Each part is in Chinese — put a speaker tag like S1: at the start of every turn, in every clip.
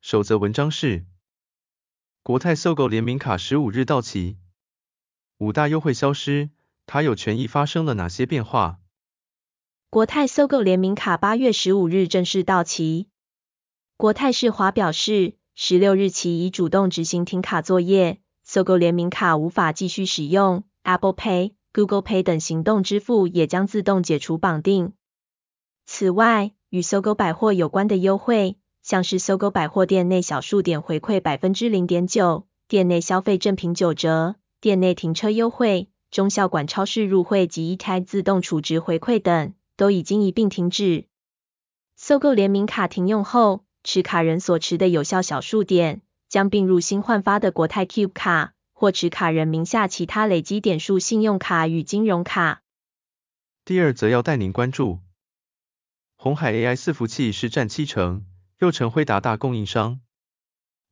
S1: 首则文章是：国泰搜狗联名卡十五日到期，五大优惠消失，卡友权益发生了哪些变化？
S2: 国泰搜狗联名卡八月十五日正式到期。国泰世华表示，十六日起已主动执行停卡作业，搜狗联名卡无法继续使用，Apple Pay、Google Pay 等行动支付也将自动解除绑定。此外，与搜狗百货有关的优惠，像是搜狗百货店内小数点回馈百分之零点九，店内消费赠品九折，店内停车优惠，中孝馆超市入会及 eTag 自动储值回馈等，都已经一并停止。搜狗联名卡停用后，持卡人所持的有效小数点，将并入新换发的国泰 Cube 卡，或持卡人名下其他累积点数信用卡与金融卡。
S1: 第二则要带您关注。红海 AI 伺服器是占七成，又成辉达大供应商。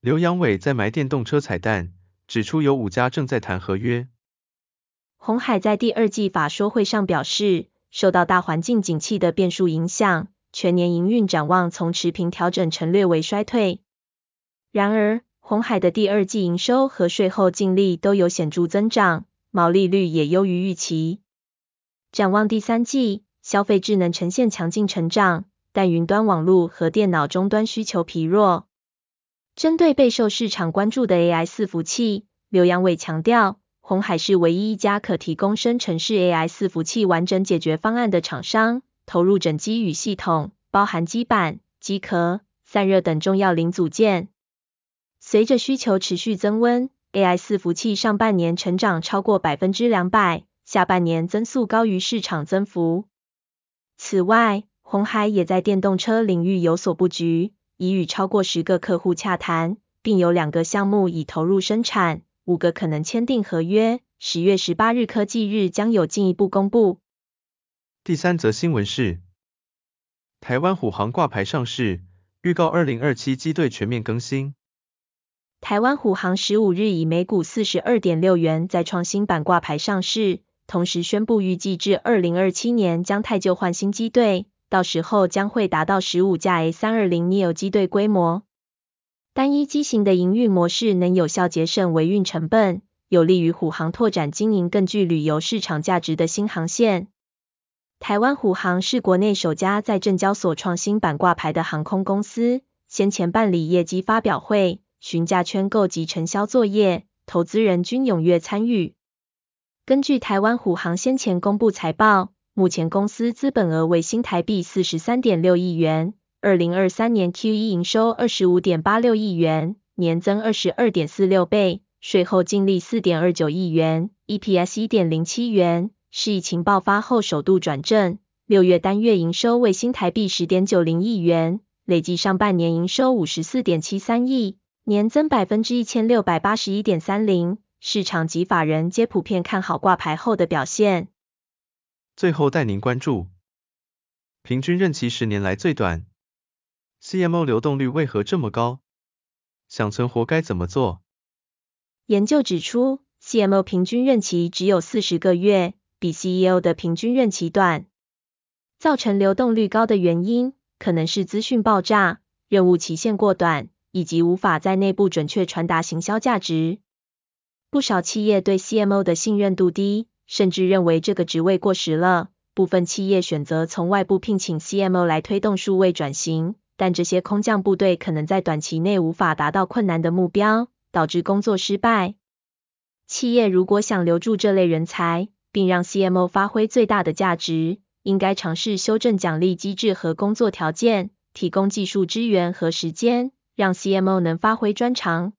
S1: 刘扬伟在埋电动车彩蛋，指出有五家正在谈合约。
S2: 鸿海在第二季法说会上表示，受到大环境景气的变数影响，全年营运展望从持平调整成略微衰退。然而，鸿海的第二季营收和税后净利都有显著增长，毛利率也优于预期。展望第三季。消费智能呈现强劲成长，但云端网络和电脑终端需求疲弱。针对备受市场关注的 AI 伺服器，刘扬伟强调，鸿海是唯一一家可提供生成式 AI 伺服器完整解决方案的厂商，投入整机与系统，包含基板、机壳、散热等重要零组件。随着需求持续增温，AI 伺服器上半年成长超过百分之两百，下半年增速高于市场增幅。此外，鸿海也在电动车领域有所布局，已与超过十个客户洽谈，并有两个项目已投入生产，五个可能签订合约。十月十八日科技日将有进一步公布。
S1: 第三则新闻是，台湾虎航挂牌上市，预告二零二七机队全面更新。
S2: 台湾虎航十五日以每股四十二点六元在创新板挂牌上市。同时宣布，预计至二零二七年将太旧换新机队，到时候将会达到十五架 A 三二零 neo 机队规模。单一机型的营运模式能有效节省维运成本，有利于虎航拓展经营更具旅游市场价值的新航线。台湾虎航是国内首家在证交所创新板挂牌的航空公司，先前办理业绩发表会、询价圈购及承销作业，投资人均踊跃参与。根据台湾虎航先前公布财报，目前公司资本额为新台币四十三点六亿元，二零二三年 Q1 营收二十五点八六亿元，年增二十二点四六倍，税后净利四点二九亿元，EPS 一点零七元，是疫情爆发后首度转正。六月单月营收为新台币十点九零亿元，累计上半年营收五十四点七三亿，年增百分之一千六百八十一点三零。市场及法人皆普遍看好挂牌后的表现。
S1: 最后带您关注，平均任期十年来最短，CMO 流动率为何这么高？想存活该怎么做？
S2: 研究指出，CMO 平均任期只有四十个月，比 CEO 的平均任期短。造成流动率高的原因，可能是资讯爆炸、任务期限过短，以及无法在内部准确传达行销价值。不少企业对 CMO 的信任度低，甚至认为这个职位过时了。部分企业选择从外部聘请 CMO 来推动数位转型，但这些空降部队可能在短期内无法达到困难的目标，导致工作失败。企业如果想留住这类人才，并让 CMO 发挥最大的价值，应该尝试修正奖励机制和工作条件，提供技术支援和时间，让 CMO 能发挥专长。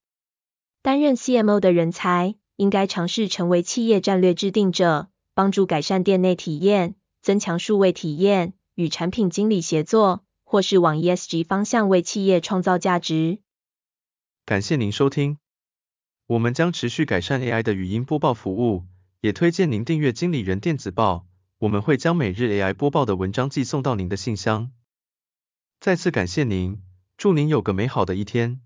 S2: 担任 CMO 的人才，应该尝试成为企业战略制定者，帮助改善店内体验，增强数位体验，与产品经理协作，或是往 ESG 方向为企业创造价值。
S1: 感谢您收听，我们将持续改善 AI 的语音播报服务，也推荐您订阅经理人电子报，我们会将每日 AI 播报的文章寄送到您的信箱。再次感谢您，祝您有个美好的一天。